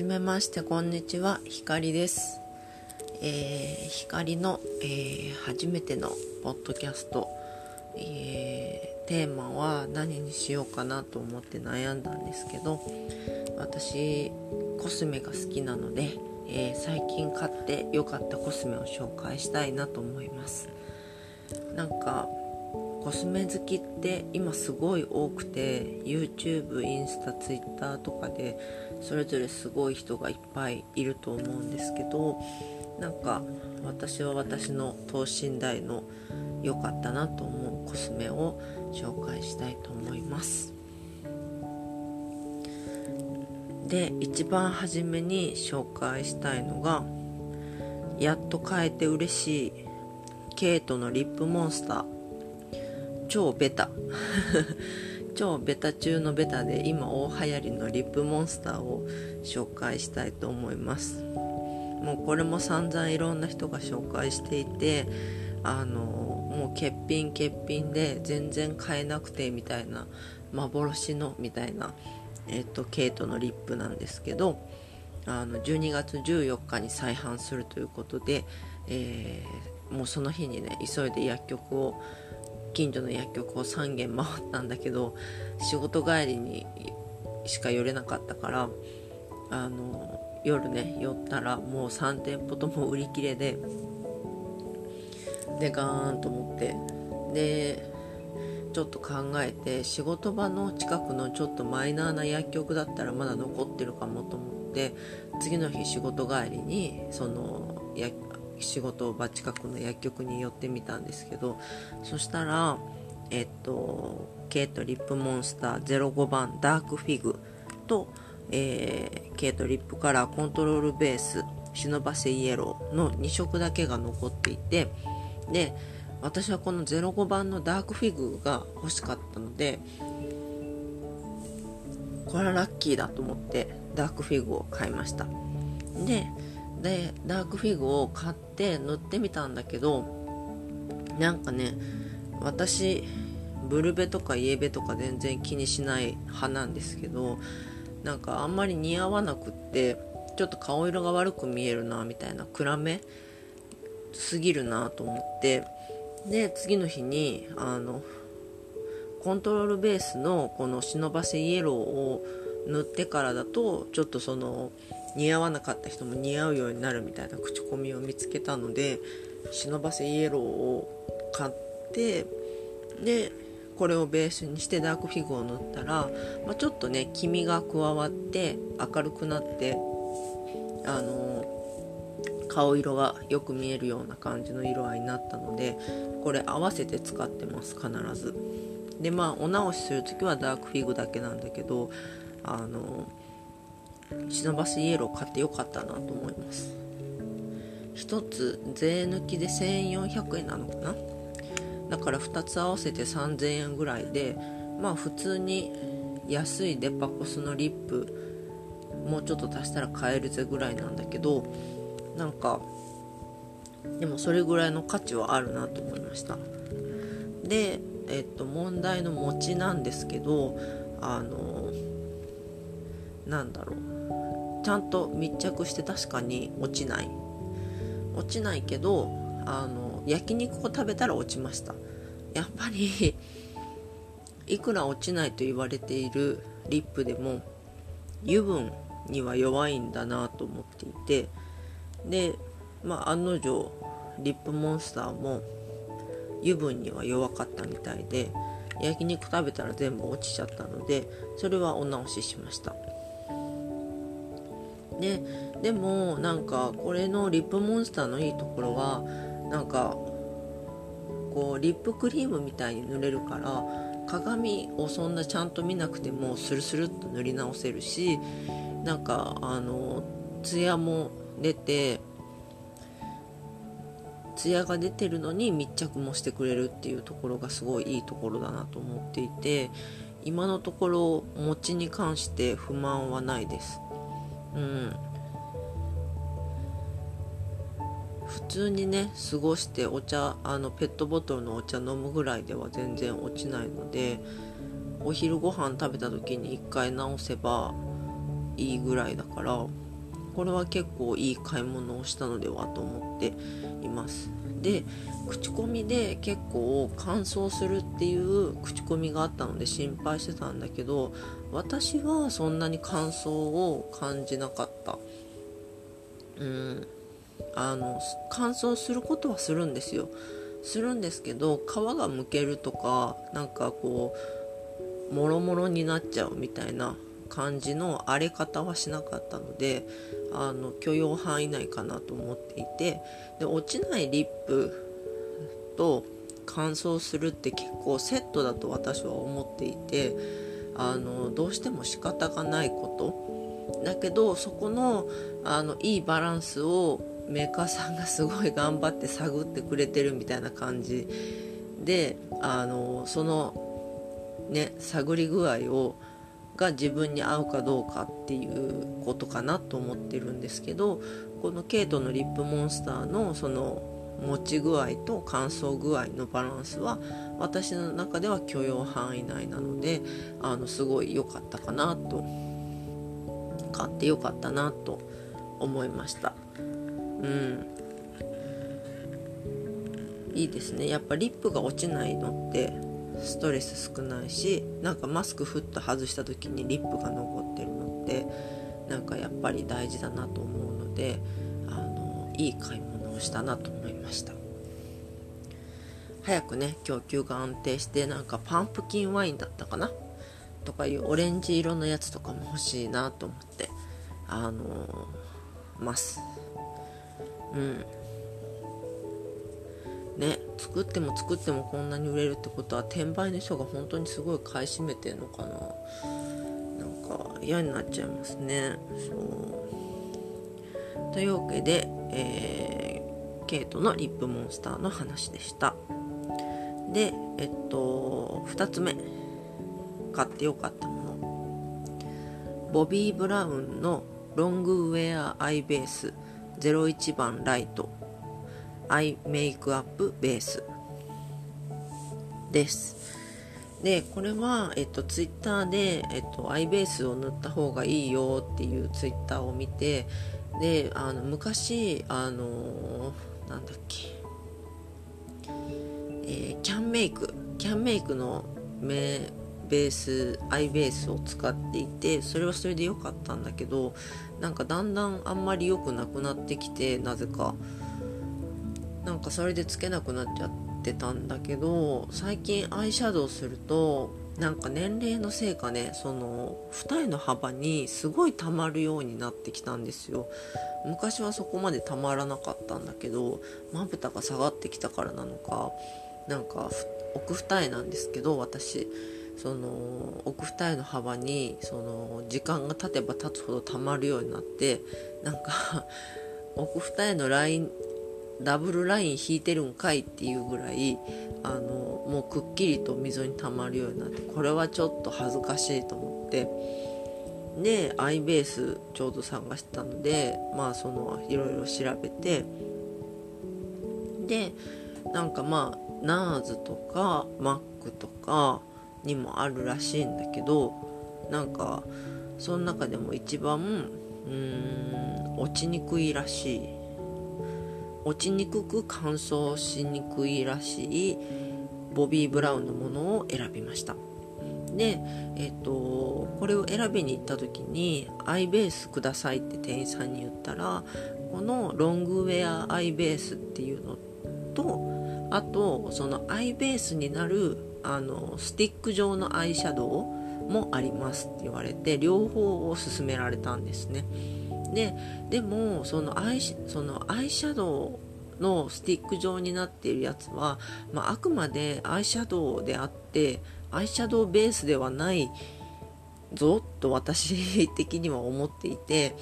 じめましてこんにちは。ひかりです。えー、光の、えー、初めてのポッドキャスト、えー、テーマは何にしようかなと思って悩んだんですけど私コスメが好きなので、え最近買って良かったコスメを紹介したいなと思います。なんかコスメ好きって今すごい多くて YouTube インスタ Twitter とかでそれぞれすごい人がいっぱいいると思うんですけどなんか私は私の等身大の良かったなと思うコスメを紹介したいと思います。で一番初めに紹介したいのがやっと買えて嬉しいケイトのリップモンスター。超ベタ。超ベタ中のベタで今大流行りのリップモンスターを紹介したいと思います。もうこれも散々いろんな人が紹介していてあのもう欠品欠品で全然買えなくてみたいな幻のみたいな、えっと、ケイトのリップなんですけどあの12月14日に再販するということで、えー、もうその日にね急いで薬局を近所の薬局を3軒回ったんだけど仕事帰りにしか寄れなかったからあの夜ね寄ったらもう3店舗とも売り切れででガーンと思ってでちょっと考えて仕事場の近くのちょっとマイナーな薬局だったらまだ残ってるかもと思って次の日仕事帰りにその薬局仕事場近くの薬局に寄ってみたんですけどそしたらえっとケイトリップモンスター05番ダークフィグとえー、ケイトリップカラーコントロールベース忍ばせイエローの2色だけが残っていてで私はこの05番のダークフィグが欲しかったのでこれはラッキーだと思ってダークフィグを買いました。ででダークフィグを買って塗ってみたんだけどなんかね私ブルベとかイエベとか全然気にしない派なんですけどなんかあんまり似合わなくってちょっと顔色が悪く見えるなみたいな暗めすぎるなと思ってで次の日にあのコントロールベースのこの忍ばせイエローを塗ってからだとちょっとその似合わなかった人も似合うようになるみたいな口コミを見つけたので忍ばせイエローを買ってでこれをベースにしてダークフィグを塗ったら、まあ、ちょっとね黄身が加わって明るくなってあの顔色がよく見えるような感じの色合いになったのでこれ合わせて使ってます必ず。でまあお直しする時はダークフィグだけなんだけどあの忍ばしイエロー買ってよかったなと思います。1つ税抜きで1400円なのかな？だから2つ合わせて3000円ぐらいでまあ普通に安いデパコスのリップもうちょっと足したら買えるぜぐらいなんだけどなんかでもそれぐらいの価値はあるなと思いました。でえっと問題の餅なんですけどあのなんだろう。ちゃんと密着して確かに落ちない。落ちないけどあの焼肉を食べたら落ちました。やっぱり いくら落ちないと言われているリップでも油分には弱いんだなと思っていてでまあ案の定リップモンスターも油分には弱かったみたいで焼肉食べたら全部落ちちゃったのでそれはお直ししました。ででもなんかこれのリップモンスターのいいところはなんかこうリップクリームみたいに塗れるから鏡をそんなちゃんと見なくてもスルスルっと塗り直せるしなんかあのツヤも出てツヤが出てるのに密着もしてくれるっていうところがすごいいいところだなと思っていて今のところ餅に関して不満はないです。うん。普通にね過ごしてお茶あのペットボトルのお茶飲むぐらいでは全然落ちないのでお昼ご飯食べた時に一回直せばいいぐらいだからこれは結構いい買い物をしたのではと思っています。で口コミで結構乾燥するっていう口コミがあったので心配してたんだけど私はそんなに乾燥を感じなかった。うん。あの乾燥することはするんですよ。するんですけど皮がむけるとかなんかこうもろもろになっちゃうみたいな感じの荒れ方はしなかったのであの許容範囲内かなと思っていてで落ちないリップと乾燥するって結構セットだと私は思っていてあのどうしても仕方がないこと。だけどそこのあのいいバランスをメーカーさんがすごい頑張って探ってくれてるみたいな感じであのそのね探り具合をが自分に合うかどうかっていうことかなと思ってるんですけどこのケイトのリップモンスターのその持ち具合と乾燥具合のバランスは私の中では許容範囲内なのであのすごい良かったかなと買って良かったなと思いました。うん。いいですね。やっぱリップが落ちないのってストレス少ないしなんかマスクふっと外した時にリップが残ってるのってなんかやっぱり大事だなと思うのであのいい買い物をしたなと思いました。早くね供給が安定してなんかパンプキンワインだったかな？とかいうオレンジ色のやつとかも欲しいなと思ってあのます。うん。ね作っても作ってもこんなに売れるってことは転売の人が本当にすごい買い占めてんのかな。なんか嫌になっちゃいますね。そう。というわけで、えー、ケイトのリップモンスターの話でした。でえっと2つ目。買ってよかったもの。ボビー・ブラウンのロングウェアアイベース。01番ライト。アイメイクアップベースです。でこれは、えっと、ツイッターで、えっと、アイベースを塗った方がいいよっていうツイッターを見てであの昔あのなんだっけ、えー、キャンメイクキャンメイクのベースアイベースを使っていてそれはそれで良かったんだけどなんかだんだんあんまり良くなくなってきてなぜか。なんかそれでつけなくなっちゃってたんだけど最近アイシャドウするとなんか年齢のせいかねその二重の幅にすごいたまるようになってきたんですよ。昔はそこまでたまらなかったんだけどまぶたが下がってきたからなのかなんか奥二重なんですけど私その奥二重の幅にその時間が経てば経つほどたまるようになってなんか奥二重のラインダブルライン引いてるんかいっていうぐらいあのもうくっきりと溝にたまるようになってこれはちょっと恥ずかしいと思って。でアイベースちょうど探したのでまあそのいろいろ調べて。でなんかまあナーズとかマックとかにもあるらしいんだけどなんかその中でも一番うーん落ちにくいらしい。落ちにくく乾燥しにくいらしいボビー・ブラウンのものを選びました。で、えっと、これを選びに行った時にアイベースくださいって店員さんに言ったらこのロングウェアアイベースっていうのとあとそのアイベースになるあのスティック状のアイシャドウもありますって言われて両方を勧められたんですね。ででもそのアイそのアイシャドウのスティック状になっているやつは、まあ、あくまでアイシャドウであってアイシャドウベースではないぞと私的には思っていて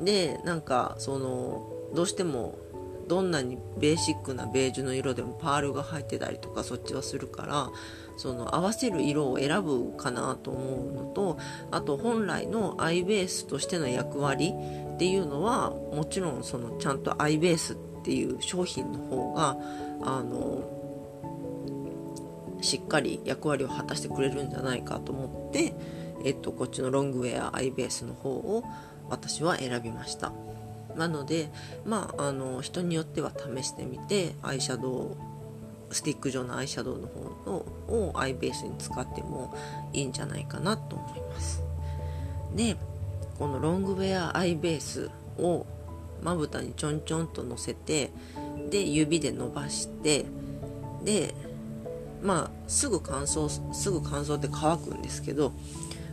でなんかそのどうしてもどんなにベーシックなベージュの色でもパールが入ってたりとかそっちはするからその合わせる色を選ぶかなと思うのとあと本来のアイベースとしての役割っていうのはもちろんそのちゃんとアイベースっていう商品の方があのしっかり役割を果たしてくれるんじゃないかと思って、えっと、こっちのロングウェアアイベースの方を私は選びました。なのでまああの人によっては試してみてアイシャドウスティック状のアイシャドウの方のをアイベースに使ってもいいんじゃないかなと思います。でこのロングウェアアイベースをまぶたにちょんちょんとのせてで指で伸ばしてでまあすぐ乾燥すぐ乾燥って乾くんですけど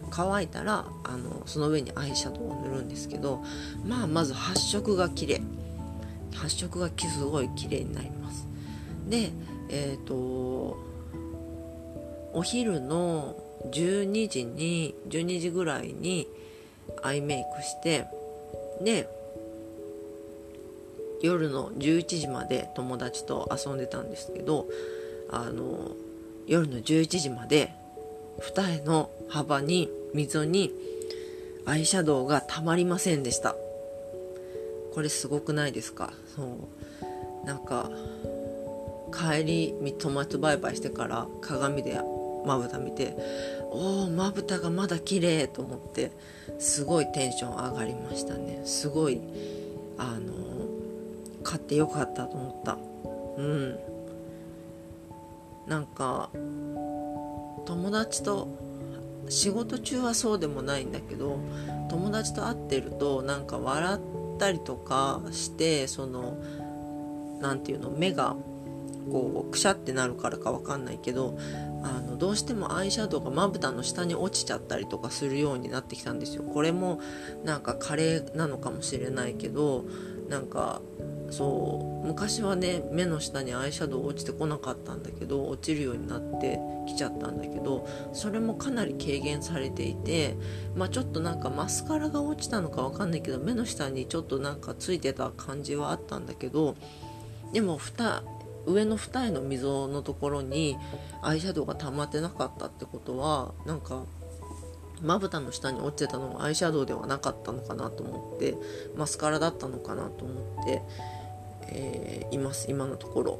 乾いたらあのその上にアイシャドウを塗るんですけどまあまず発色が綺麗。発色がすごい綺麗になります。でえっ、ー、とお昼の12時に12時ぐらいにアイメイクしてで夜の11時まで友達と遊んでたんですけどあの夜の11時まで二重の幅に溝にアイシャドウがたまりませんでした。これすごくないですか？そう。なんか帰り友達とバイバイしてから鏡でまぶた見ておおまぶたがまだ綺麗と思ってすごいテンション上がりましたね。すごいあの買ってよかったと思った。うん。なんか友達と仕事中はそうでもないんだけど友達と会ってるとなんか笑ったりとかしてその何て言うの目がこうくしゃってなるからか分かんないけどあのどうしてもアイシャドウがまぶたの下に落ちちゃったりとかするようになってきたんですよ。これもなんか加齢なのかもしれないけどなんかそう昔はね目の下にアイシャドウ落ちてこなかったんだけど落ちるようになってきちゃったんだけどそれもかなり軽減されていてまあちょっとなんかマスカラが落ちたのかわかんないけど目の下にちょっとなんかついてた感じはあったんだけどでも上の二重の溝のところにアイシャドウが溜まってなかったってことはなんかまぶたの下に落ちてたのはアイシャドウではなかったのかなと思ってマスカラだったのかなと思ってえー、います今のところ。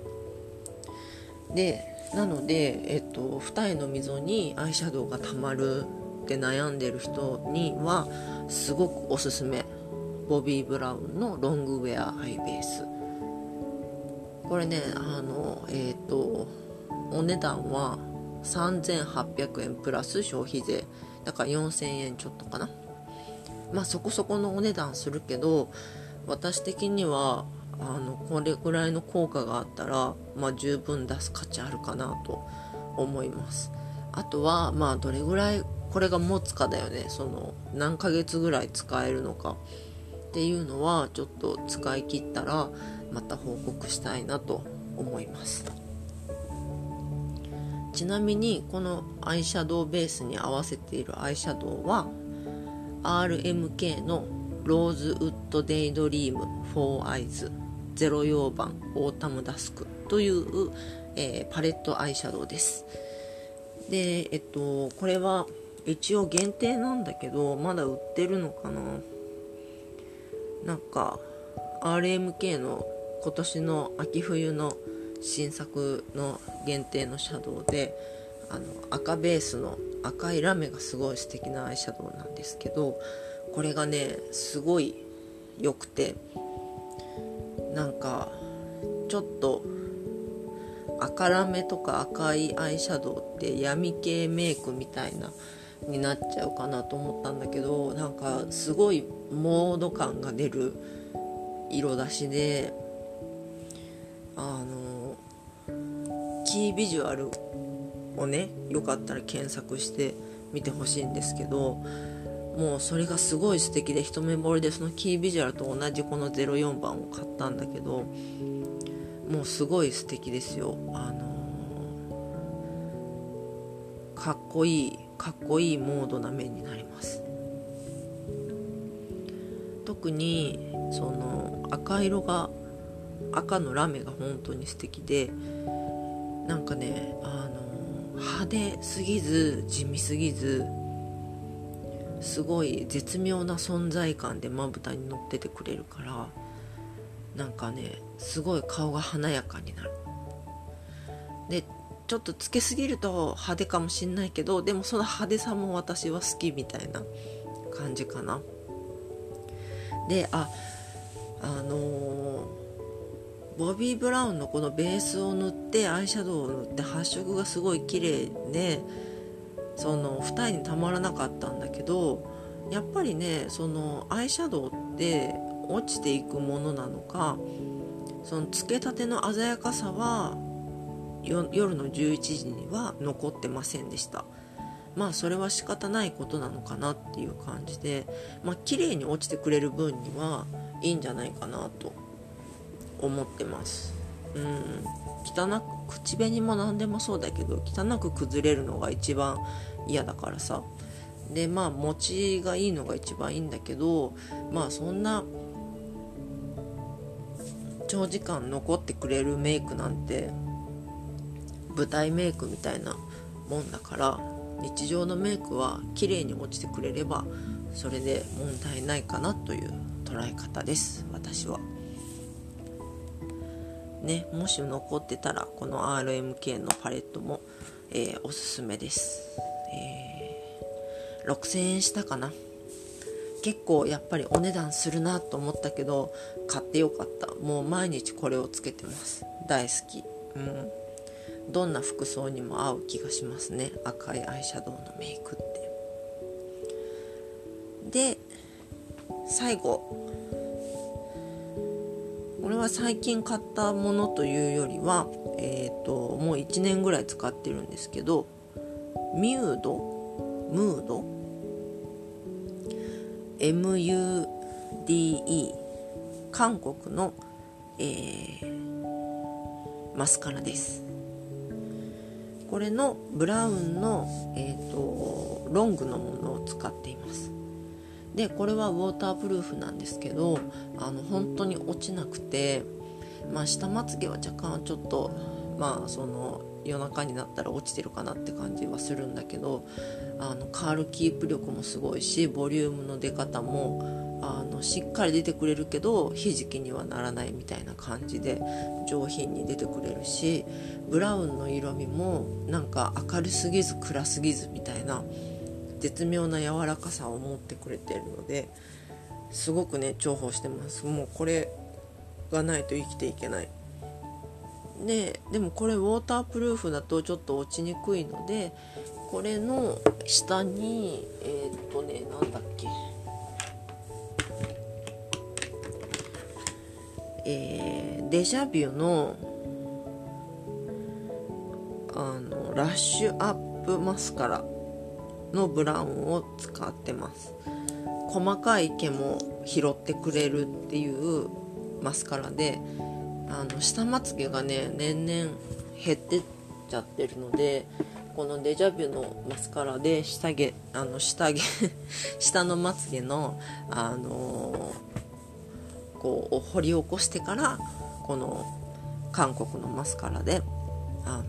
でなので、えっと、二重の溝にアイシャドウがたまるって悩んでる人にはすごくおすすめ。ボビー・ブラウンのロングウェアアイベース。これねあのえっ、とお値段は3800円プラス消費税。だから4000円ちょっとかな。まあそこそこのお値段するけど私的にはあのこれぐらいの効果があったら、まあ、十分出す価値あるかなと思います。あとはまあどれぐらいこれが持つかだよね。その何ヶ月ぐらい使えるのかっていうのはちょっと使い切ったらまた報告したいなと思います。ちなみにこのアイシャドウベースに合わせているアイシャドウは RMK のローズウッドデイドリーム4アイズゼロ用版オータムダスクという、えー、パレットアイシャドウです。でえっとこれは一応限定なんだけどまだ売ってるのかな。なんか RMK の今年の秋冬の新作の限定のシャドウであの赤ベースの赤いラメがすごい素敵なアイシャドウなんですけどこれがねすごい良くてなんかちょっと赤ラメとか赤いアイシャドウって闇系メイクみたいなになっちゃうかなと思ったんだけどなんかすごいモード感が出る色出しであのキービジュアルをねよかったら検索してみてほしいんですけどもうそれがすごい素敵で一目惚れでそのキービジュアルと同じこの04番を買ったんだけどもうすごい素敵ですよ。あの、かっこいいかっこいいモードな面になります。特にその赤色が赤のラメが本当に素敵でなんかねあの派手すぎず地味すぎずすごい絶妙な存在感でまぶたに乗っててくれるからなんかねすごい顔が華やかになる。でちょっとつけすぎると派手かもしんないけどでもその派手さも私は好きみたいな感じかな。でああのー、ボビー・ブラウンのこのベースを塗ってアイシャドウを塗って発色がすごい綺麗でその二重にたまらなかったんだけどやっぱりねそのアイシャドウって落ちていくものなのかそのつけたての鮮やかさは夜の11時には残ってませんでした。まあそれは仕方ないことなのかなっていう感じでまあ綺麗に落ちてくれる分にはいいんじゃないかなと思ってます。うん。汚く口紅も何でもそうだけど汚く崩れるのが一番嫌だからさ。でまあ持ちがいいのが一番いいんだけどまあそんな長時間残ってくれるメイクなんて舞台メイクみたいなもんだから日常のメイクは綺麗に落ちてくれればそれで問題ないかなという捉え方です私は。ね、もし残ってたらこの RMK のパレットも、えー、おすすめです、えー、6000円したかな。結構やっぱりお値段するなと思ったけど買ってよかった。もう毎日これをつけてます。大好き。うん。どんな服装にも合う気がしますね。赤いアイシャドウのメイクって。で最後。れは最近買ったものというよりは、えーと、もう1年ぐらい使ってるんですけどミュードムード MUDE 韓国の、えー、マスカラです。これのブラウンの、えーと、ロングのものを使っています。でこれはウォータープルーフなんですけどあの本当に落ちなくて、まあ、下まつげは若干ちょっとまあその夜中になったら落ちてるかなって感じはするんだけどあのカールキープ力もすごいしボリュームの出方もあのしっかり出てくれるけどひじきにはならないみたいな感じで上品に出てくれるしブラウンの色味もなんか明るすぎず暗すぎずみたいな絶妙な柔らかさを持ってくれてるのですごくね重宝してます。もうこれがないと生きていけない。ででもこれウォータープルーフだとちょっと落ちにくいのでこれの下にえー、っとねなんだっけ。えー、デジャビュのあのラッシュアップマスカラ。のブラウンを使ってます。細かい毛も拾ってくれるっていうマスカラであの下まつげがね年々減ってっちゃってるのでこのデジャビュのマスカラで下毛あの下毛 下のまつげのあのー、こう掘り起こしてからこの韓国のマスカラであのー、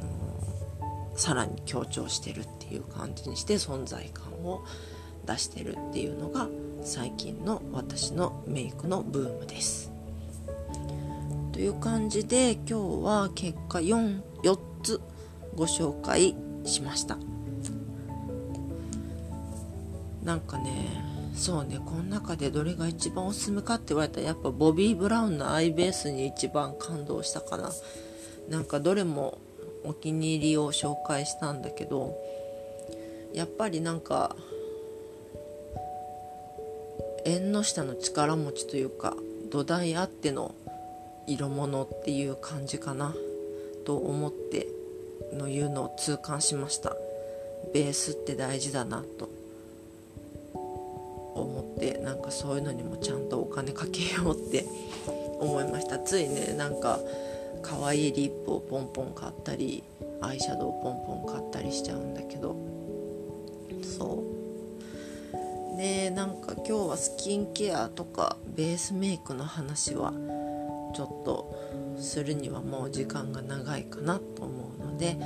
さらに強調してるっていう感じにして存在感を出してるっていうのが最近の私のメイクのブームです。という感じで今日は結果 4, 4つご紹介しましたなんかねそうねこの中でどれが一番おすすめかって言われたらやっぱボビー・ブラウンのアイベースに一番感動したかななんかどれもお気に入りを紹介したんだけどやっぱりなんか縁の下の力持ちというか土台あっての色物っていう感じかなと思ってのいうのを痛感しました。ベースって大事だなと。思ってなんかそういうのにもちゃんとお金かけようって思いました。ついねなんか可愛いリップをポンポン買ったりアイシャドウポンポン買ったりしちゃうんだけどそうでなんか今日はスキンケアとかベースメイクの話はちょっとするにはもう時間が長いかなと思うので、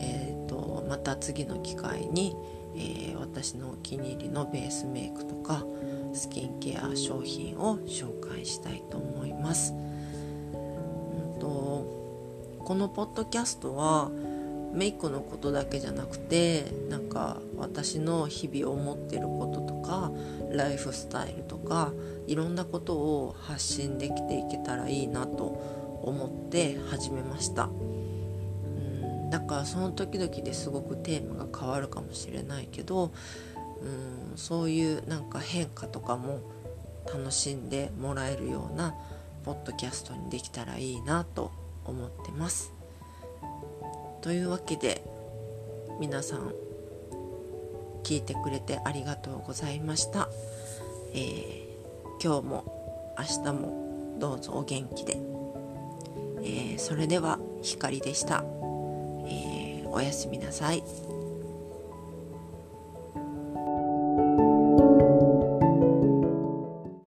えーと、また次の機会に、えー、私のお気に入りのベースメイクとかスキンケア商品を紹介したいと思います。このポッドキャストはメイクのことだけじゃなくてなんか私の日々思ってることとかライフスタイルとかいろんなことを発信できていけたらいいなと思って始めました。うんだからその時々ですごくテーマが変わるかもしれないけどうんそういうなんか変化とかも楽しんでもらえるようなポッドキャストにできたらいいなと思ってます。というわけで皆さん聞いてくれてありがとうございました、えー、今日も明日もどうぞお元気で、えー、それでは光でした、えー、おやすみなさい。